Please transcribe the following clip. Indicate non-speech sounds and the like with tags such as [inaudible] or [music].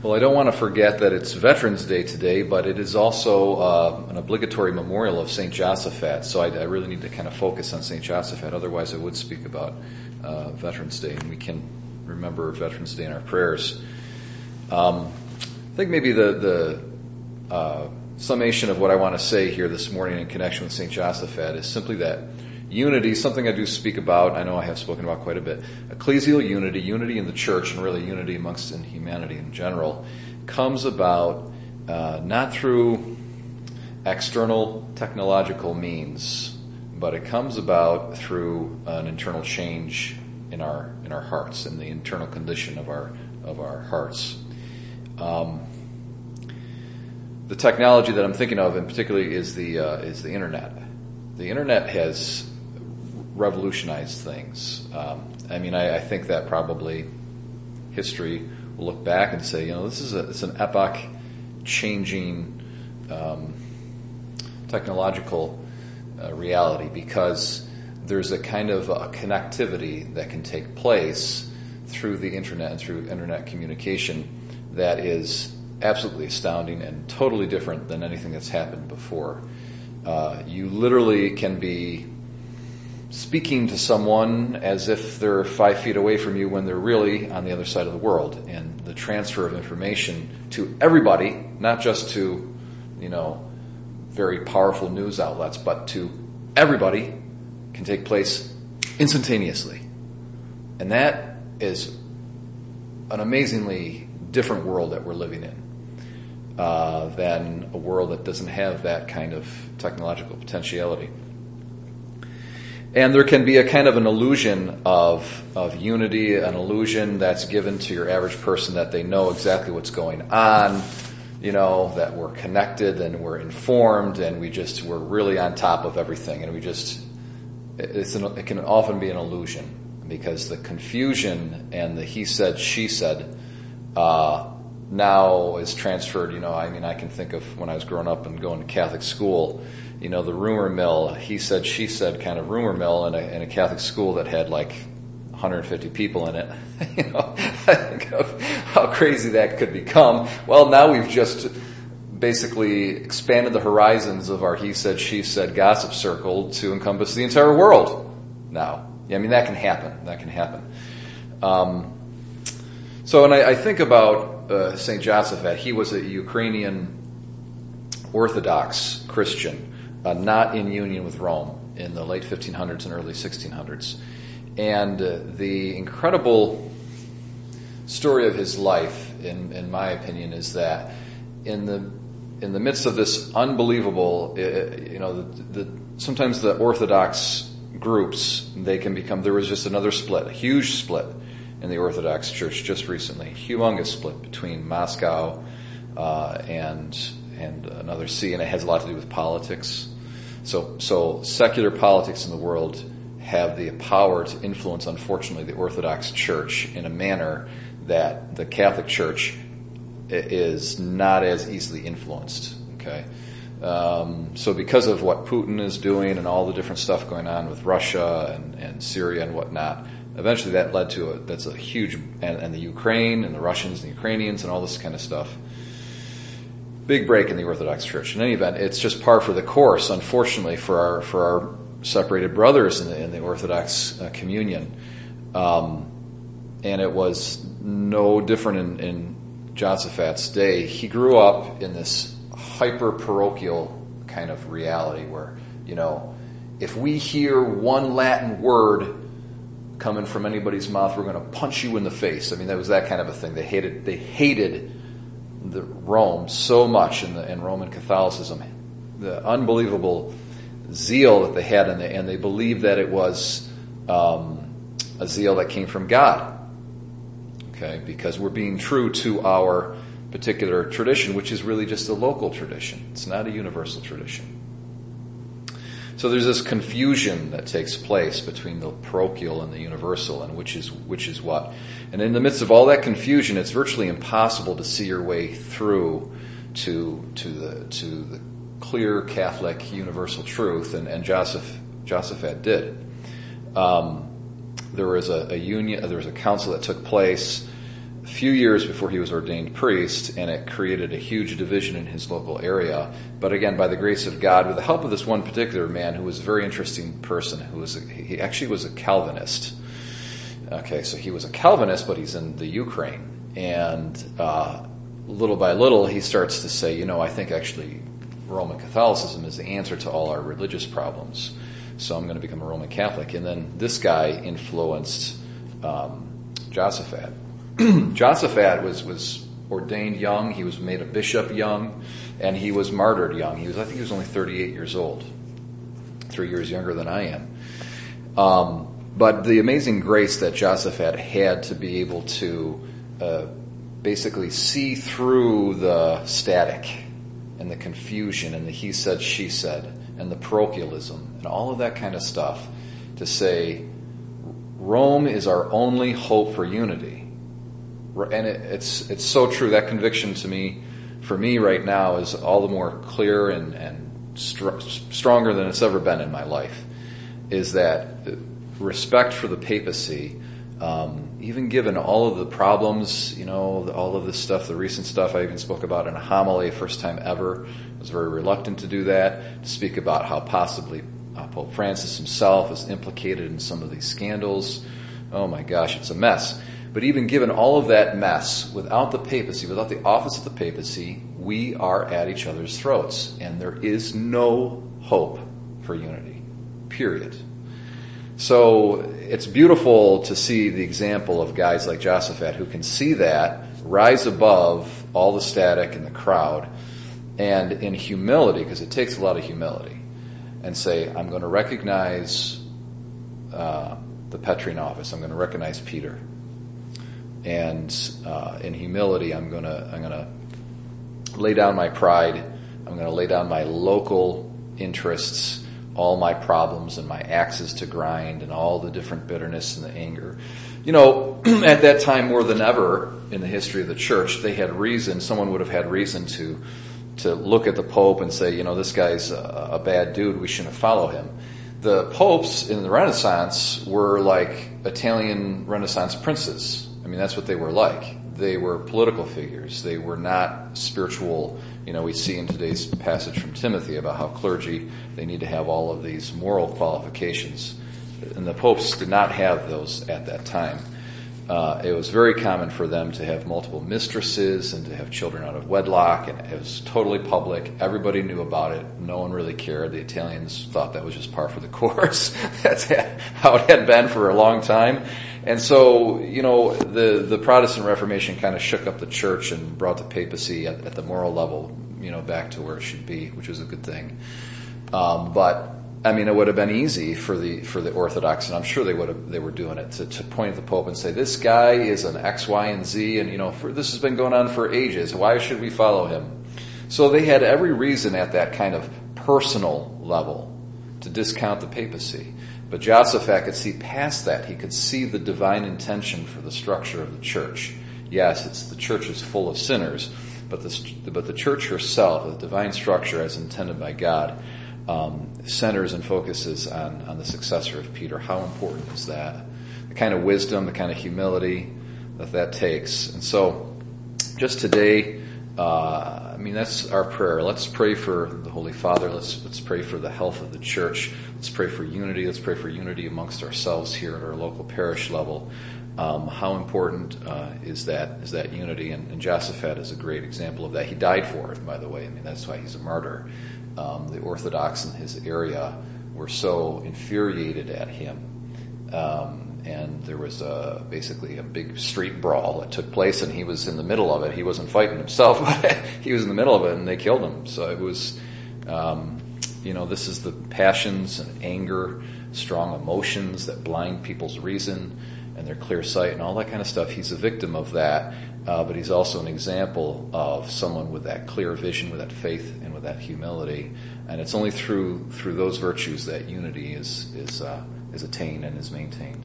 Well, I don't want to forget that it's Veterans Day today, but it is also uh, an obligatory memorial of St. Josaphat. So I, I, really need to kind of focus on St. Josaphat. Otherwise, I would speak about uh, Veterans Day, and we can remember Veterans Day in our prayers. Um, I think maybe the the uh, summation of what I want to say here this morning in connection with St. Josaphat is simply that unity, something I do speak about, I know I have spoken about quite a bit, ecclesial unity, unity in the church, and really unity amongst in humanity in general, comes about uh, not through external technological means, but it comes about through an internal change in our in our hearts and the internal condition of our of our hearts. Um, the technology that I'm thinking of, in particularly, is the uh, is the internet. The internet has revolutionized things. Um, I mean, I, I, think that probably history will look back and say, you know, this is a, it's an epoch changing um, technological uh, reality because there's a kind of a connectivity that can take place through the internet and through internet communication that is absolutely astounding and totally different than anything that's happened before. Uh, you literally can be speaking to someone as if they're five feet away from you when they're really on the other side of the world. And the transfer of information to everybody, not just to, you know, very powerful news outlets, but to everybody can take place instantaneously. And that is an amazingly different world that we're living in. Uh, than a world that doesn't have that kind of technological potentiality. And there can be a kind of an illusion of, of unity, an illusion that's given to your average person that they know exactly what's going on, you know, that we're connected and we're informed and we just, we're really on top of everything. And we just, it's an, it can often be an illusion because the confusion and the he said, she said, uh, now is transferred, you know, I mean, I can think of when I was growing up and going to Catholic school, you know, the rumor mill, he said, she said kind of rumor mill in a, in a Catholic school that had like 150 people in it. [laughs] you know, I think of how crazy that could become. Well, now we've just basically expanded the horizons of our he said, she said gossip circle to encompass the entire world now. Yeah, I mean, that can happen. That can happen. Um, so, and I, I think about uh, St. Josaphat. He was a Ukrainian Orthodox Christian not in union with Rome in the late 1500s and early 1600s. And uh, the incredible story of his life, in, in my opinion, is that in the in the midst of this unbelievable, uh, uh, you know, the, the, sometimes the Orthodox groups they can become. There was just another split, a huge split in the Orthodox Church just recently, humongous split between Moscow uh, and and another See, and it has a lot to do with politics. So, so secular politics in the world have the power to influence, unfortunately, the Orthodox Church in a manner that the Catholic Church is not as easily influenced. Okay. Um, so because of what Putin is doing and all the different stuff going on with Russia and, and Syria and whatnot, eventually that led to a, that's a huge, and, and the Ukraine and the Russians and the Ukrainians and all this kind of stuff big break in the Orthodox Church. In any event, it's just par for the course, unfortunately, for our for our separated brothers in the, in the Orthodox uh, communion. Um, and it was no different in, in Josaphat's day. He grew up in this hyper parochial kind of reality where, you know, if we hear one Latin word coming from anybody's mouth, we're going to punch you in the face. I mean, that was that kind of a thing. They hated, they hated the Rome so much in, the, in Roman Catholicism, the unbelievable zeal that they had, they, and they believed that it was um, a zeal that came from God. Okay, because we're being true to our particular tradition, which is really just a local tradition. It's not a universal tradition. So there's this confusion that takes place between the parochial and the universal, and which is which is what. And in the midst of all that confusion, it's virtually impossible to see your way through to to the to the clear Catholic universal truth, and, and Joseph Josaphat did. Um, there was a, a union, there was a council that took place few years before he was ordained priest, and it created a huge division in his local area. But again, by the grace of God, with the help of this one particular man who was a very interesting person, who was a, he actually was a Calvinist. Okay, so he was a Calvinist, but he's in the Ukraine, and uh, little by little, he starts to say, you know, I think actually Roman Catholicism is the answer to all our religious problems. So I'm going to become a Roman Catholic. And then this guy influenced um, Josaphat. [clears throat] Josaphat was was ordained young. He was made a bishop young, and he was martyred young. He was, I think, he was only 38 years old, three years younger than I am. Um, but the amazing grace that Josaphat had to be able to uh, basically see through the static and the confusion and the he said, she said, and the parochialism and all of that kind of stuff to say Rome is our only hope for unity. And it, it's it's so true. That conviction to me, for me right now, is all the more clear and, and str- stronger than it's ever been in my life. Is that respect for the papacy um, even given all of the problems, you know, all of this stuff, the recent stuff I even spoke about in a homily, first time ever. I was very reluctant to do that, to speak about how possibly uh, Pope Francis himself is implicated in some of these scandals. Oh my gosh, it's a mess. But even given all of that mess, without the papacy, without the office of the papacy, we are at each other's throats. And there is no hope for unity. Period. So it's beautiful to see the example of guys like Josaphat who can see that, rise above all the static and the crowd, and in humility, because it takes a lot of humility, and say, I'm going to recognize uh, the Petrine office. I'm going to recognize Peter, and uh, in humility, I'm going to I'm to lay down my pride. I'm going to lay down my local interests all my problems and my axes to grind and all the different bitterness and the anger. You know, [clears throat] at that time more than ever in the history of the church, they had reason, someone would have had reason to, to look at the Pope and say, you know, this guy's a, a bad dude, we shouldn't follow him. The popes in the Renaissance were like Italian Renaissance princes. I mean, that's what they were like. They were political figures. They were not spiritual you know, we see in today's passage from Timothy about how clergy, they need to have all of these moral qualifications. And the popes did not have those at that time. Uh, it was very common for them to have multiple mistresses and to have children out of wedlock, and it was totally public. Everybody knew about it. No one really cared. The Italians thought that was just par for the [laughs] course. That's how it had been for a long time. And so, you know, the, the Protestant Reformation kind of shook up the church and brought the papacy at, at the moral level, you know, back to where it should be, which was a good thing. Um, but I mean, it would have been easy for the for the Orthodox, and I'm sure they would have they were doing it to, to point at the Pope and say, "This guy is an X, Y, and Z, and you know, for, this has been going on for ages. Why should we follow him?" So they had every reason at that kind of personal level to discount the papacy. But Josaphat could see past that. He could see the divine intention for the structure of the church. Yes, it's the church is full of sinners, but the but the church herself, the divine structure as intended by God um, centers and focuses on, on the successor of Peter. How important is that? The kind of wisdom, the kind of humility that that takes. And so, just today, uh, I mean, that's our prayer. Let's pray for the Holy Father. Let's let's pray for the health of the church. Let's pray for unity. Let's pray for unity amongst ourselves here at our local parish level. Um, how important uh, is that is that unity? And, and Josaphat is a great example of that. He died for it, by the way. I mean, that's why he's a martyr um, the Orthodox in his area were so infuriated at him. Um, and there was a, basically a big street brawl that took place, and he was in the middle of it. He wasn't fighting himself, [laughs] but he was in the middle of it, and they killed him. So it was, um, you know, this is the passions and anger, strong emotions that blind people's reason and their clear sight and all that kind of stuff. He's a victim of that, uh, but he's also an example of someone with that clear vision, with that faith, and with that humility. And it's only through through those virtues that unity is is uh, is attained and is maintained.